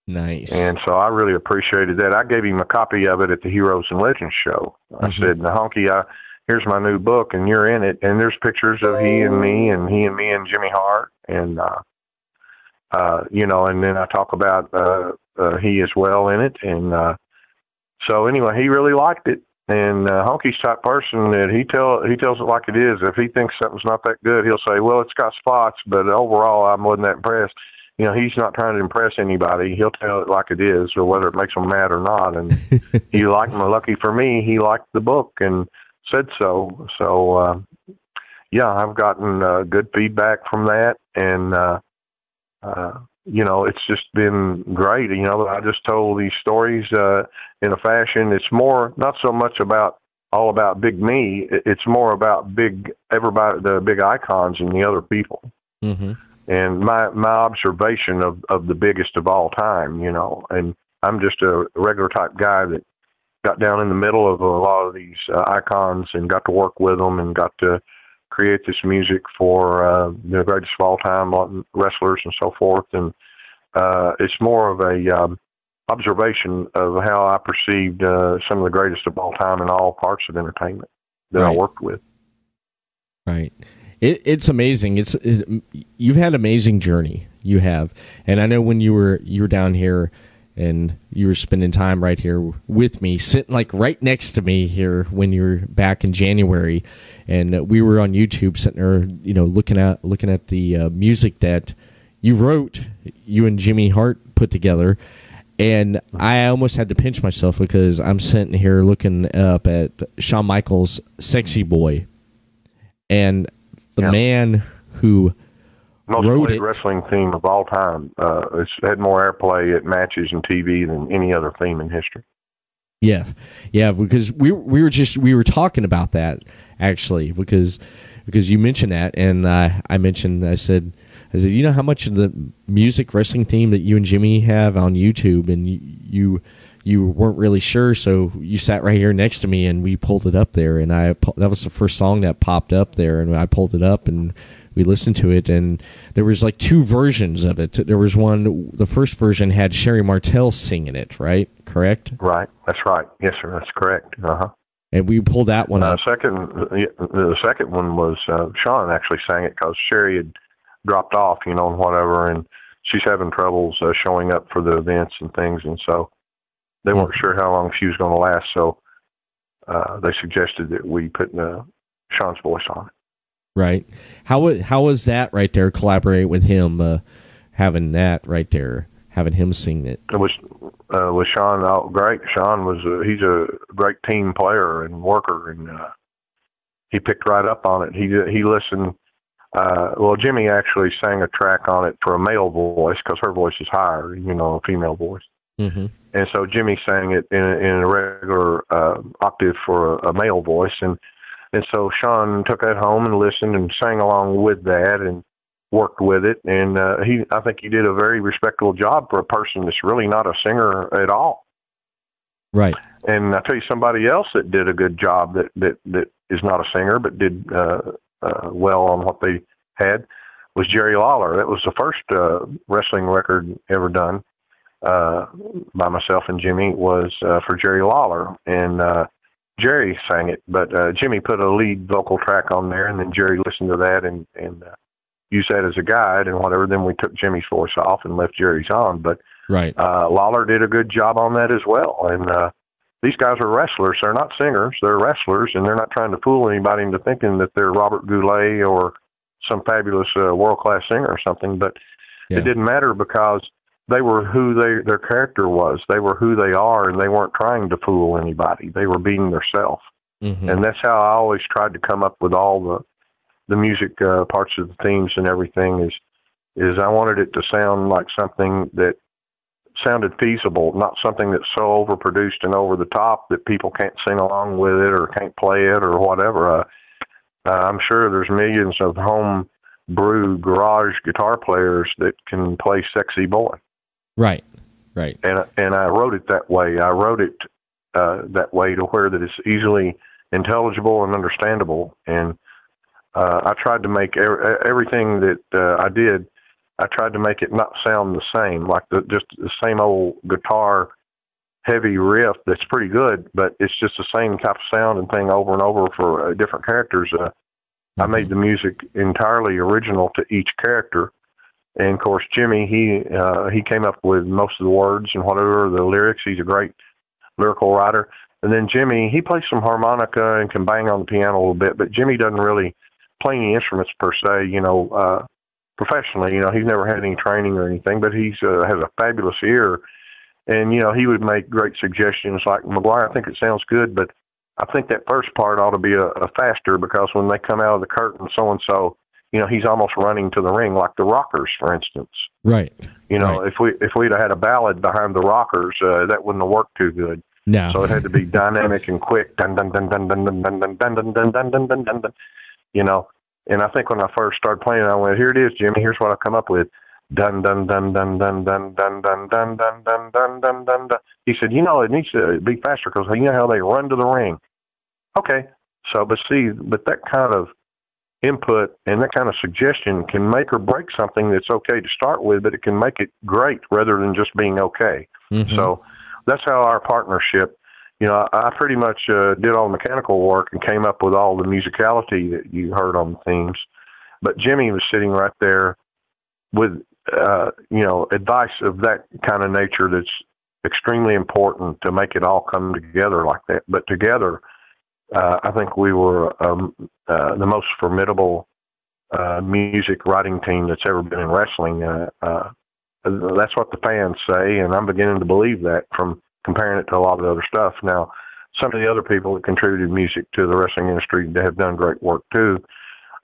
nice And so I really appreciated that. I gave him a copy of it at the Heroes and Legends show. I Mhm. said, "Now, Honky, I, here's my new book, and you're in it. And there's pictures of he and me, and he and me and Jimmy Hart, and uh, uh, you know, and then I talk about uh, uh, he as well in it. And uh, so anyway, he really liked it. And uh, Honky's type person that he tell he tells it like it is. If he thinks something's not that good, he'll say, "Well, it's got spots, but overall, I wasn't that impressed." You know, he's not trying to impress anybody. He'll tell it like it is, or whether it makes him mad or not. And he liked me. Lucky for me, he liked the book and said so. So, uh, yeah, I've gotten uh, good feedback from that, and uh, uh, you know, it's just been great. You know, I just told these stories uh, in a fashion. It's more not so much about all about big me. It's more about big everybody, the big icons and the other people mm-hmm. and my my observation of of the biggest of all time, you know, and I'm just a regular type guy that got down in the middle of a lot of these uh, icons and got to work with them and got to create this music for uh, the greatest of all time wrestlers and so forth. And uh, it's more of a um, observation of how I perceived uh, some of the greatest of all time in all parts of entertainment that right. I worked with. Right. It, it's amazing. It's, it's you've had amazing journey. You have, and I know when you were you were down here and you were spending time right here with me, sitting like right next to me here when you were back in January, and we were on YouTube sitting there, you know, looking at looking at the uh, music that you wrote, you and Jimmy Hart put together, and I almost had to pinch myself because I'm sitting here looking up at Shawn Michaels' "Sexy Boy," and the yeah. man who most played it. wrestling theme of all time. Uh, it's had more airplay at matches and TV than any other theme in history. Yeah, yeah, because we we were just we were talking about that actually because because you mentioned that and uh, I mentioned I said I said you know how much of the music wrestling theme that you and Jimmy have on YouTube and you, you you weren't really sure, so you sat right here next to me and we pulled it up there, and I that was the first song that popped up there, and I pulled it up and we listened to it, and there was like two versions of it. There was one, the first version had Sherri Martel singing it, right? Correct? Right. That's right. Yes, sir. That's correct. Uh huh. And we pulled that one uh, up. Second, the second one was uh, Shawn actually sang it because Sherri had dropped off, you know, and whatever, and she's having troubles uh, showing up for the events and things, and so they weren't sure how long she was going to last. So uh, they suggested that we put uh, Shawn's voice on it. Right. How how was that right there? Collaborate with him, uh, having that right there, having him sing it. It was uh, with Shawn. Oh, great. Shawn was a, he's a great team player and worker, and uh, he picked right up on it. He he listened. Uh, well, Jimmy actually sang a track on it for a male voice because her voice is higher, you know, a female voice. Mm-hmm. And so Jimmy sang it in, in a regular uh, octave for a, a male voice, and and so Shawn took that home and listened and sang along with that and worked with it. And uh, he, I think he did a very respectable job for a person that's really not a singer at all. Right. And I tell you, somebody else that did a good job that that that is not a singer but did uh, uh, well on what they had was Jerry Lawler. That was the first uh, wrestling record ever done uh, by myself and Jimmy was uh, for Jerry Lawler, and uh, Jerry sang it, but uh, Jimmy put a lead vocal track on there, and then Jerry listened to that and and uh, used that as a guide and whatever. Then we took Jimmy's voice off and left Jerry's on. But right, uh, Lawler did a good job on that as well. And uh, these guys are wrestlers; they're not singers; they're wrestlers, and they're not trying to fool anybody into thinking that they're Robert Goulet or some fabulous uh, world class singer or something. But yeah. it didn't matter because they were who they their character was. They were who they are, and they weren't trying to fool anybody. They were being themselves, mm-hmm. and that's how I always tried to come up with all the the music uh, parts of the themes and everything. Is is I wanted it to sound like something that sounded feasible, not something that's so overproduced and over the top that people can't sing along with it or can't play it or whatever. Uh, uh, I'm sure there's millions of home brew garage guitar players that can play sexy boy Right, right. And and I wrote it that way. I wrote it uh, that way to where that it's easily intelligible and understandable. And uh, I tried to make er- everything that uh, I did. I tried to make it not sound the same, like the just the same old guitar heavy riff that's pretty good, but it's just the same type of sound and thing over and over for uh, different characters. Uh, mm-hmm. I made the music entirely original to each character, and of course, Jimmy, he uh, he came up with most of the words and whatever the lyrics. He's a great lyrical writer. And then Jimmy, he plays some harmonica and can bang on the piano a little bit, but Jimmy doesn't really play any instruments per se, you know, uh, professionally. You know, he's never had any training or anything, but he's uh, has a fabulous ear. And, you know, he would make great suggestions like, Maguire, I think it sounds good, but I think that first part ought to be a, a faster because when they come out of the curtain, so-and-so you know, he's almost running to the ring like the Rockers, for instance. Right. You know, right. if we if we'd have had a ballad behind the Rockers, uh, that wouldn't have worked too good. No. So it had to be dynamic and quick. Dun dun dun dun dun dun dun dun dun dun dun dun dun dun dun. You know, and I think when I first started playing, I went, "Here it is, Jimmy. Here's what I come up with." Dun dun dun dun dun dun dun dun dun dun dun dun dun dun. dun. He said, "You know, it needs to be faster because you know how they run to the ring." Okay. So, but see, but that kind of input and that kind of suggestion can make or break something that's okay to start with, but it can make it great rather than just being okay. Mhm. So that's how our partnership, you know, I, I pretty much uh, did all the mechanical work and came up with all the musicality that you heard on the themes. But Jimmy was sitting right there with, uh, you know, advice of that kind of nature that's extremely important to make it all come together like that. But together, uh, I think we were um, uh, the most formidable uh, music writing team that's ever been in wrestling. Uh, uh, that's what the fans say, and I'm beginning to believe that from comparing it to a lot of the other stuff. Now, some of the other people that contributed music to the wrestling industry they have done great work too.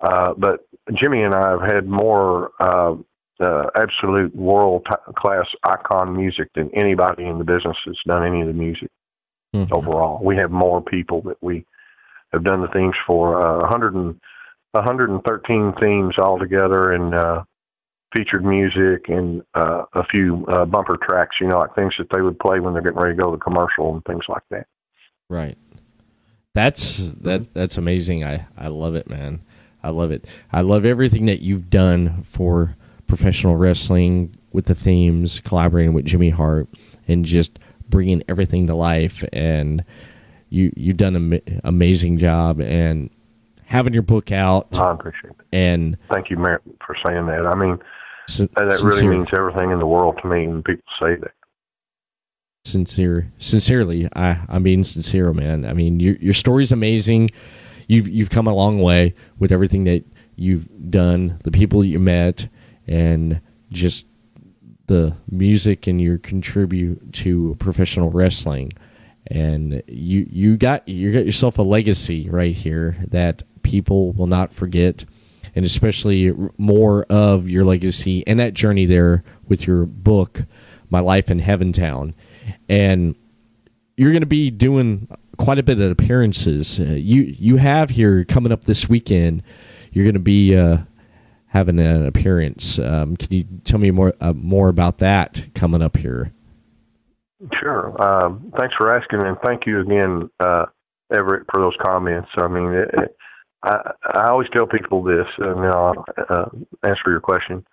Uh, but Jimmy and I have had more uh, uh, absolute world t- class icon music than anybody in the business that's done any of the music Mhm. overall. We have more people that we have done the themes for. Uh, 100 and, 113 themes altogether and uh, featured music and uh, a few uh, bumper tracks, you know, like things that they would play when they're getting ready to go to the commercial and things like that. Right. That's that that's amazing. I I love it, man. I love it. I love everything that you've done for professional wrestling with the themes, collaborating with Jimmy Hart, and just bringing everything to life. And you you've done an ama- amazing job. And having your book out I appreciate it. and Thank you, Merritt, for saying that. I mean, sin- that really sincere- means everything in the world to me when people say that. sincere sincerely i i'm being sincere man i mean your your story's amazing you've you've come a long way with everything that you've done the people you met and just the music and your contribute to professional wrestling and you you got you got yourself a legacy right here that people will not forget. And especially more of your legacy and that journey there with your book my life in heaven town and you're going to be doing quite a bit of appearances. Uh, you you have here coming up this weekend you're going to be uh, having an appearance. Um, can you tell me more uh, more about that coming up here Sure. Um, thanks for asking, and thank you again, uh, Everett, for those comments. I mean, it, it, I, I always tell people this, and I'll uh, answer your question,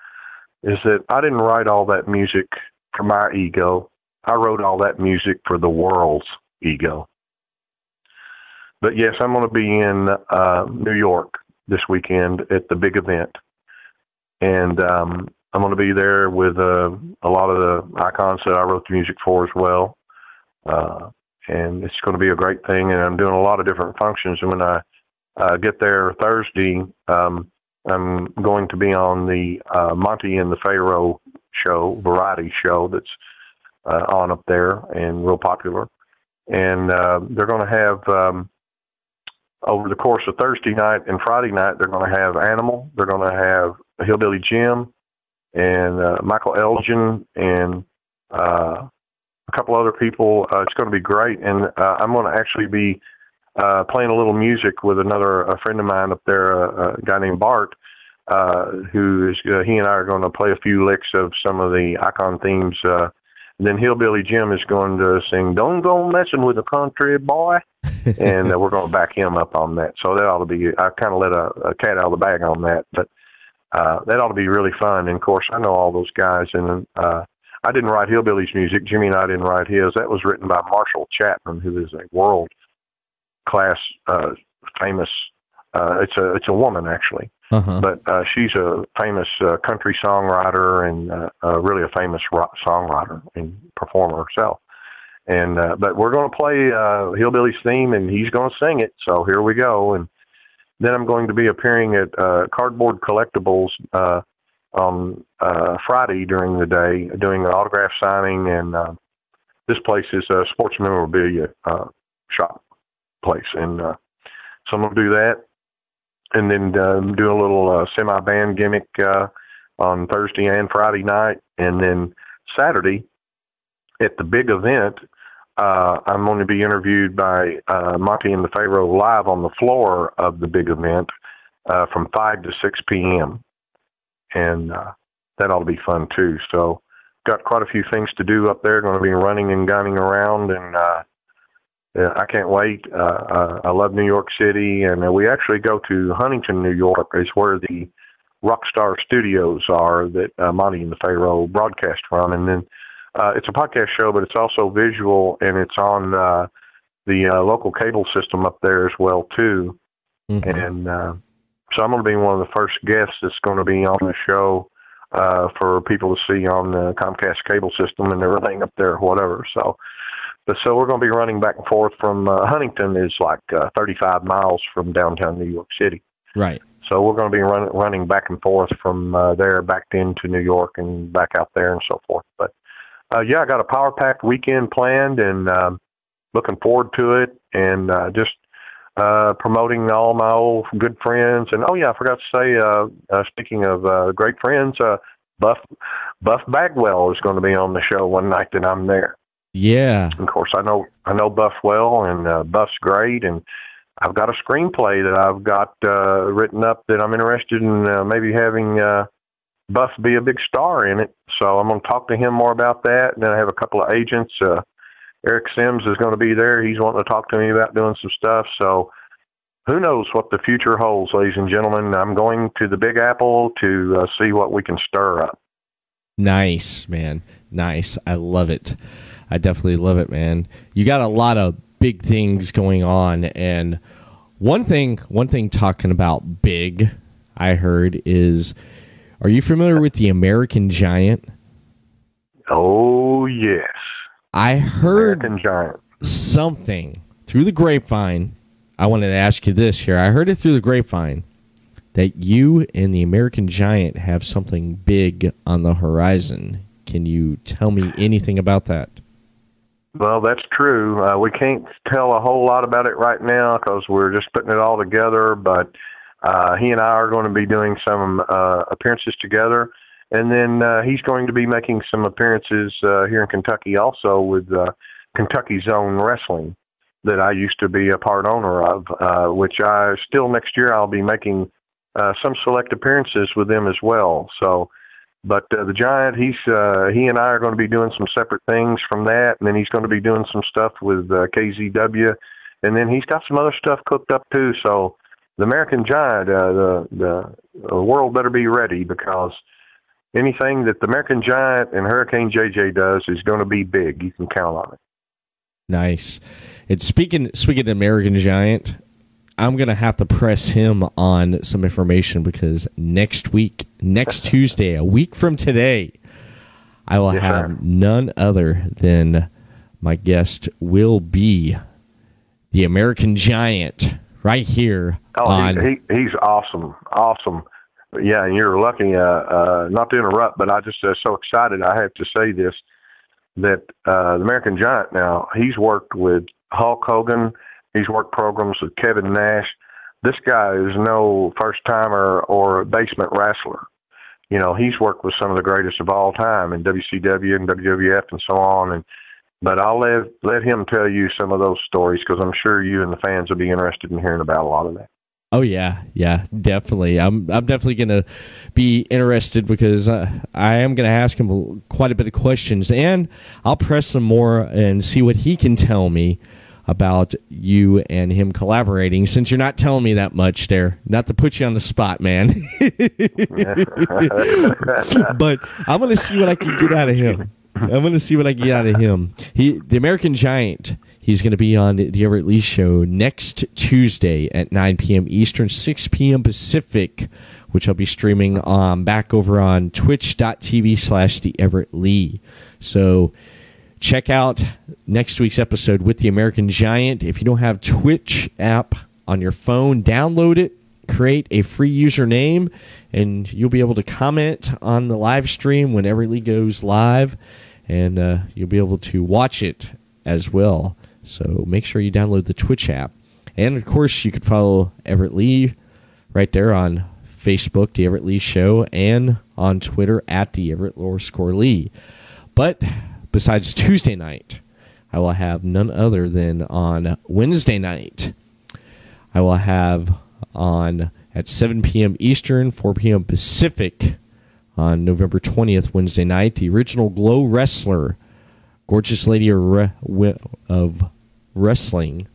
is that I didn't write all that music for my ego. I wrote all that music for the world's ego. But yes, I'm going to be in uh, New York this weekend at the big event, and um, I'm going to be there with uh, a lot of the icons that I wrote the music for as well. Uh, and it's going to be a great thing. And I'm doing a lot of different functions. And when I uh, get there Thursday, um, I'm going to be on the uh, Monty and the Pharaoh show, variety show that's uh, on up there and real popular. And uh, they're going to have um, over the course of Thursday night and Friday night, they're going to have Animal. They're going to have Hillbilly Jim and uh, Michael Elgin and uh, a couple other people. Uh, it's going to be great, and uh, I'm going to actually be uh, playing a little music with another a friend of mine up there, uh, a guy named Bart, uh, who is uh, he and I are going to play a few licks of some of the icon themes. Uh, and then Hillbilly Jim is going to sing "Don't Go Messing with a Country Boy," and uh, we're going to back him up on that. So that ought to be. I kind of let a, a cat out of the bag on that, but uh, that ought to be really fun. And of course, I know all those guys, and uh, I didn't write Hillbilly's music. Jimmy and I didn't write his. That was written by Marshall Chapman, who is a world class uh, famous. Uh, it's a it's a woman actually, uh-huh but uh, she's a famous uh, country songwriter and uh, uh, really a famous rock songwriter and performer herself. And uh, but we're going to play uh, Hillbilly's theme, and he's going to sing it. So here we go. And then I'm going to be appearing at uh, Cardboard Collectibles uh, on uh, Friday during the day, doing an autograph signing. And uh, this place is a sports memorabilia uh, shop place, and uh, so I'm going to do that, and then um, do a little uh, semi-band gimmick uh, on Thursday and Friday night, and then Saturday at the big event. Uh, I'm going to be interviewed by uh, Monty and the Pharaoh live on the floor of the big event uh, from 5 to 6 p.m. And uh, that ought to be fun too. So got quite a few things to do up there. Going to be running and gunning around and uh, uh, I can't wait. Uh, uh, I love New York City, and uh, we actually go to Huntington, New York, is where the Rockstar Studios are that uh, Monty and the Pharaoh broadcast from, and then uh, it's a podcast show, but it's also visual, and it's on uh, the uh, local cable system up there as well too. Mhm. And uh, so I'm going to be one of the first guests that's going to be on the show uh, for people to see on the Comcast cable system and everything up there, whatever. So, but so we're going to be running back and forth from uh, Huntington is like uh, 35 miles from downtown New York City. Right. So we're going to be run, running back and forth from uh, there back into New York and back out there and so forth. But uh, yeah, I got a power packed weekend planned and um, looking forward to it and uh, just uh, promoting all my old good friends. And oh yeah, I forgot to say, uh, uh, speaking of uh, great friends, uh, Buff Buff Bagwell is going to be on the show one night that I'm there. Yeah. Of course, I know I know Buff well, and uh, Buff's great, and I've got a screenplay that I've got uh, written up that I'm interested in uh, maybe having uh, Buff be a big star in it. So I'm going to talk to him more about that. And then I have a couple of agents. Uh, Eric Sims is going to be there. He's wanting to talk to me about doing some stuff. So who knows what the future holds, ladies and gentlemen. I'm going to the Big Apple to uh, see what we can stir up. Nice, man. Nice. I love it. I definitely love it, man. You got a lot of big things going on and one thing one thing talking about big I heard is are you familiar with the American Giant? Oh, yes. I heard something through the grapevine. I wanted to ask you this here. I heard it through the grapevine that you and the American Giant have something big on the horizon. Can you tell me anything about that? Well, that's true. Uh, we can't tell a whole lot about it right now because we're just putting it all together. But uh, he and I are going to be doing some uh, appearances together, and then uh, he's going to be making some appearances uh, here in Kentucky also with uh, Kentucky Zone Wrestling that I used to be a part owner of. Uh, which I still next year I'll be making uh, some select appearances with them as well. So. But uh, the giant, he's uh, he and I are going to be doing some separate things from that, and then he's going to be doing some stuff with uh, KZW, and then he's got some other stuff cooked up too. So the American Giant, uh, the, the the world better be ready because anything that the American Giant and Hurricane JJ does is going to be big. You can count on it. Nice. And speaking speaking of American Giant, I'm gonna have to press him on some information because next week, next Tuesday, a week from today, I will have none other than my guest will be the American Giant right here Oh, on he, he, he's awesome, awesome. Yeah, and you're lucky. Uh, uh, not to interrupt, but I just uh, so excited. I have to say this that uh, the American Giant now he's worked with Hulk Hogan. He's worked programs with Kevin Nash. This guy is no first timer or basement wrestler. You know, he's worked with some of the greatest of all time in WCW and WWF and so on. And but I'll let let him tell you some of those stories because I'm sure you and the fans will be interested in hearing about a lot of that. Oh yeah, yeah, definitely. I'm I'm definitely gonna be interested because uh, I am gonna ask him quite a bit of questions, and I'll press him more and see what he can tell me about you and him collaborating. Since you're not telling me that much, there, not to put you on the spot, man. but I'm gonna see what I can get out of him. I'm gonna see what I get out of him. He, the American Giant. He's going to be on the Everett Lee Show next Tuesday at 9 p.m. Eastern, 6 p.m. Pacific, which I'll be streaming um, back over on twitch.tv slash the Everett Lee. So check out next week's episode with the American Giant. If you don't have Twitch app on your phone, download it, create a free username, and you'll be able to comment on the live stream when Everett Lee goes live, and uh, you'll be able to watch it as well. So make sure you download the Twitch app. And of course, you could follow Everett Lee right there on Facebook, The Everett Lee Show, and on Twitter at The Everett Lower Lee. But besides Tuesday night, I will have none other than on Wednesday night. I will have on at 7 p.m. Eastern, 4 p.m. Pacific on November 20th, Wednesday night, the original Glow Wrestler, gorgeous lady of, re- wi- of Wrestling,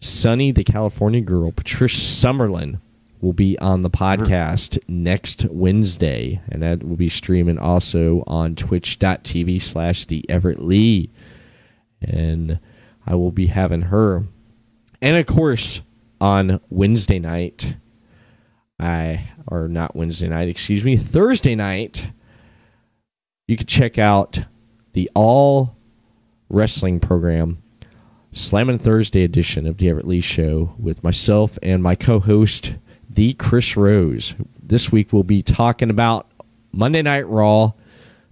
Sunny, the California girl, Patricia Summerland, will be on the mm-hmm. podcast next Wednesday, and that will be streaming also on twitch.tv slash the Everett Lee. And I will be having her. And of course, on Wednesday night, I or not Wednesday night, excuse me, Thursday night, you can check out the all wrestling program, Slammin' Thursday edition of the Everett Lee Show with myself and my co-host, the Chris Rose. This week we'll be talking about Monday Night Raw,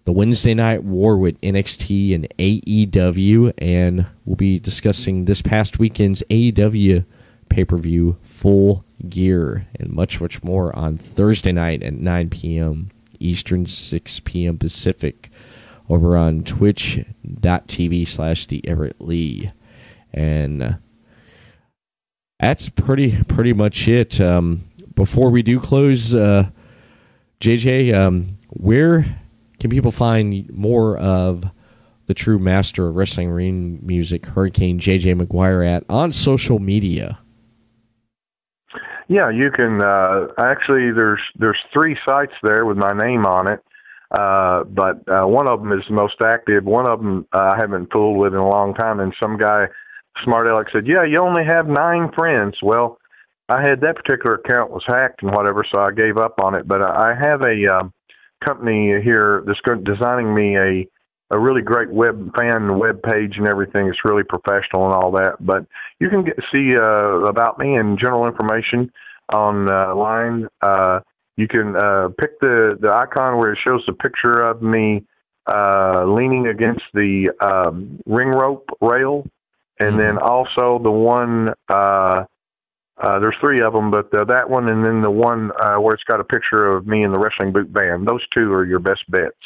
the Wednesday Night War with NXT and AEW, and we'll be discussing this past weekend's AEW pay-per-view Full Gear and much, much more on Thursday night at 9 p.m. Eastern, 6 p.m. Pacific over on twitch.tv slash the Everett Lee. And that's pretty pretty much it. Um, before we do close, uh, JJ, um, where can people find more of the true master of wrestling ring music, Hurricane JJ Maguire, at on social media? Yeah, you can. Uh, actually, there's there's three sites there with my name on it, uh, but uh, one of them is the most active. One of them uh, I haven't fooled with in a long time, and some guy, smart aleck, said, "Yeah, you only have nine friends." Well, I had that particular account was hacked and whatever, so I gave up on it. But I have a um, company here that's designing me a a really great web fan web page and everything. It's really professional and all that. But you can get see uh, about me and general information online. Uh, you can uh, pick the the icon where it shows the picture of me uh, leaning against the um, ring rope rail, and mm-hmm. then also the one. Uh, uh, there's three of them, but uh, that one and then the one uh, where it's got a picture of me in the wrestling boot band. Those two are your best bets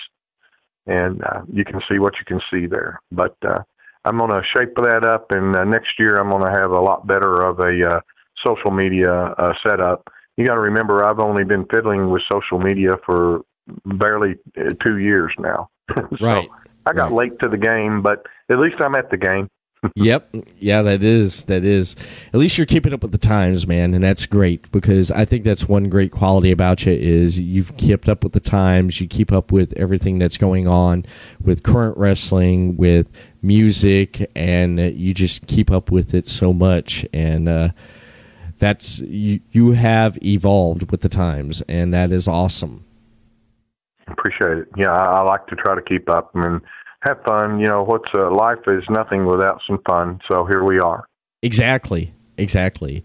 and uh, you can see what you can see there. But uh, I'm going to shape that up, and uh, next year I'm going to have a lot better of a uh, social media uh, setup. You got to remember, I've only been fiddling with social media for barely uh, two years now. so right. I got right. late to the game, but at least I'm at the game yep. Yeah, that is that is. At least you're keeping up with the times, man, and that's great because I think that's one great quality about you is you've kept up with the times. You keep up with everything that's going on with current wrestling, with music, and you just keep up with it so much. And uh, that's you. You have evolved with the times, and that is awesome. Appreciate it. Yeah, I, I like to try to keep up. I mean have fun. You know, what's uh, life is nothing without some fun. So here we are. Exactly. Exactly.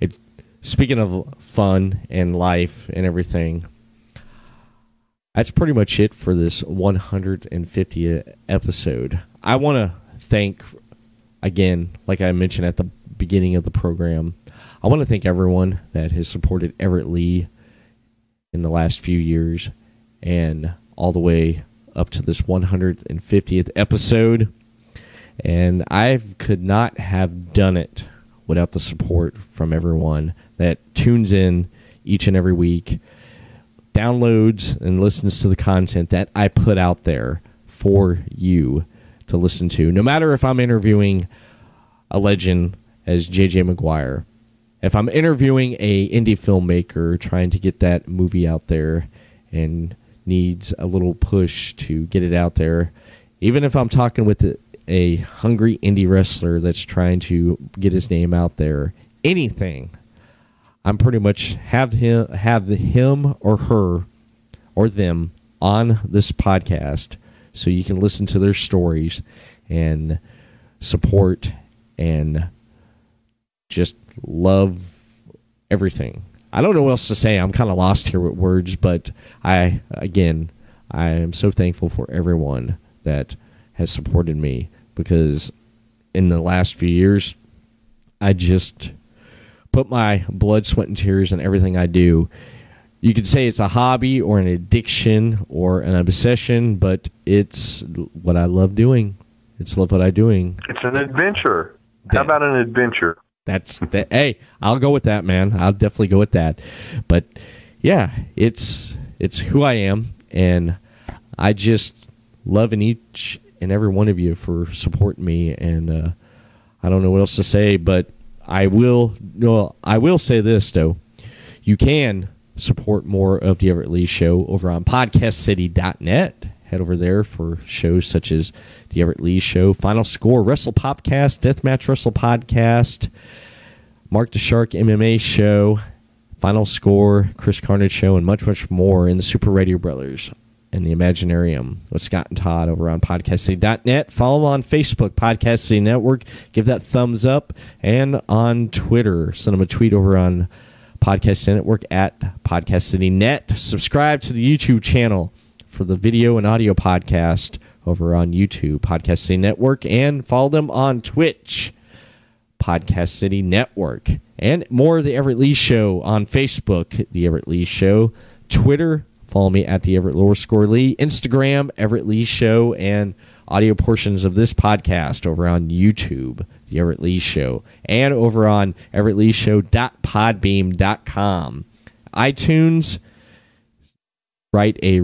It. Speaking of fun and life and everything, that's pretty much it for this 150th episode. I want to thank again, like I mentioned at the beginning of the program, I want to thank everyone that has supported Everett Lee in the last few years and all the way up to this 150th episode. And I could not have done it without the support from everyone that tunes in each and every week, downloads and listens to the content that I put out there for you to listen to. No matter if I'm interviewing a legend as JJ Maguire, if I'm interviewing a indie filmmaker trying to get that movie out there and needs a little push to get it out there. Even if I'm talking with a hungry indie wrestler that's trying to get his name out there, anything, I'm pretty much have him have him or her or them on this podcast so you can listen to their stories and support and just love everything I don't know what else to say. I'm kind of lost here with words, but I again, I am so thankful for everyone that has supported me because in the last few years, I just put my blood, sweat, and tears in everything I do. You could say it's a hobby or an addiction or an obsession, but it's what I love doing. It's love what I'm doing. It's an adventure. How about an adventure? That's that. hey, I'll go with that, man. I'll definitely go with that. But yeah, it's it's who I am, and I just love in each and every one of you for supporting me, and uh, I don't know what else to say, but I will. No, I will say this though: you can support more of the Everett Lee Show over on PodcastCity.net. Head over there for shows such as the Everett Lee Show, Final Score, Wrestle Popcast, Deathmatch Wrestle Podcast, Mark the Shark MMA Show, Final Score, Chris Carnage Show, and much, much more in the Super Radio Brothers and the Imaginarium with Scott and Todd over on podcastcity.net. Follow on Facebook, Podcast City Network. Give that thumbs up. And on Twitter, send them a tweet over on Podcast City Network at Podcast City Net. Subscribe to the YouTube channel for the video and audio podcast over on YouTube, Podcast City Network. And follow them on Twitch, Podcast City Network. And more of the Everett Lee Show on Facebook, The Everett Lee Show, Twitter, Follow me at the Everett Lower Score Lee, Instagram, Everett Lee Show, and audio portions of this podcast over on YouTube, the Everett Lee Show, and over on everettleeshow.podbean.com. iTunes, write a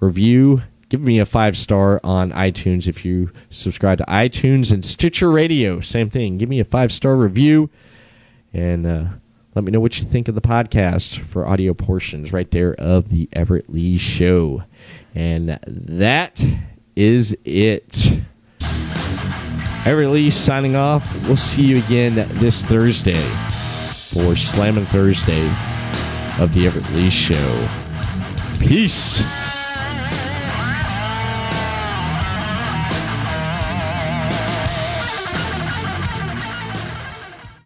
review. Give me a five star on iTunes if you subscribe to iTunes and Stitcher Radio. Same thing. Give me a five star review and uh, let me know what you think of the podcast for audio portions right there of the Everett Lee Show. And that is it. Everett Lee signing off. We'll see you again this Thursday for Slamming Thursday of the Everett Lee Show. Peace.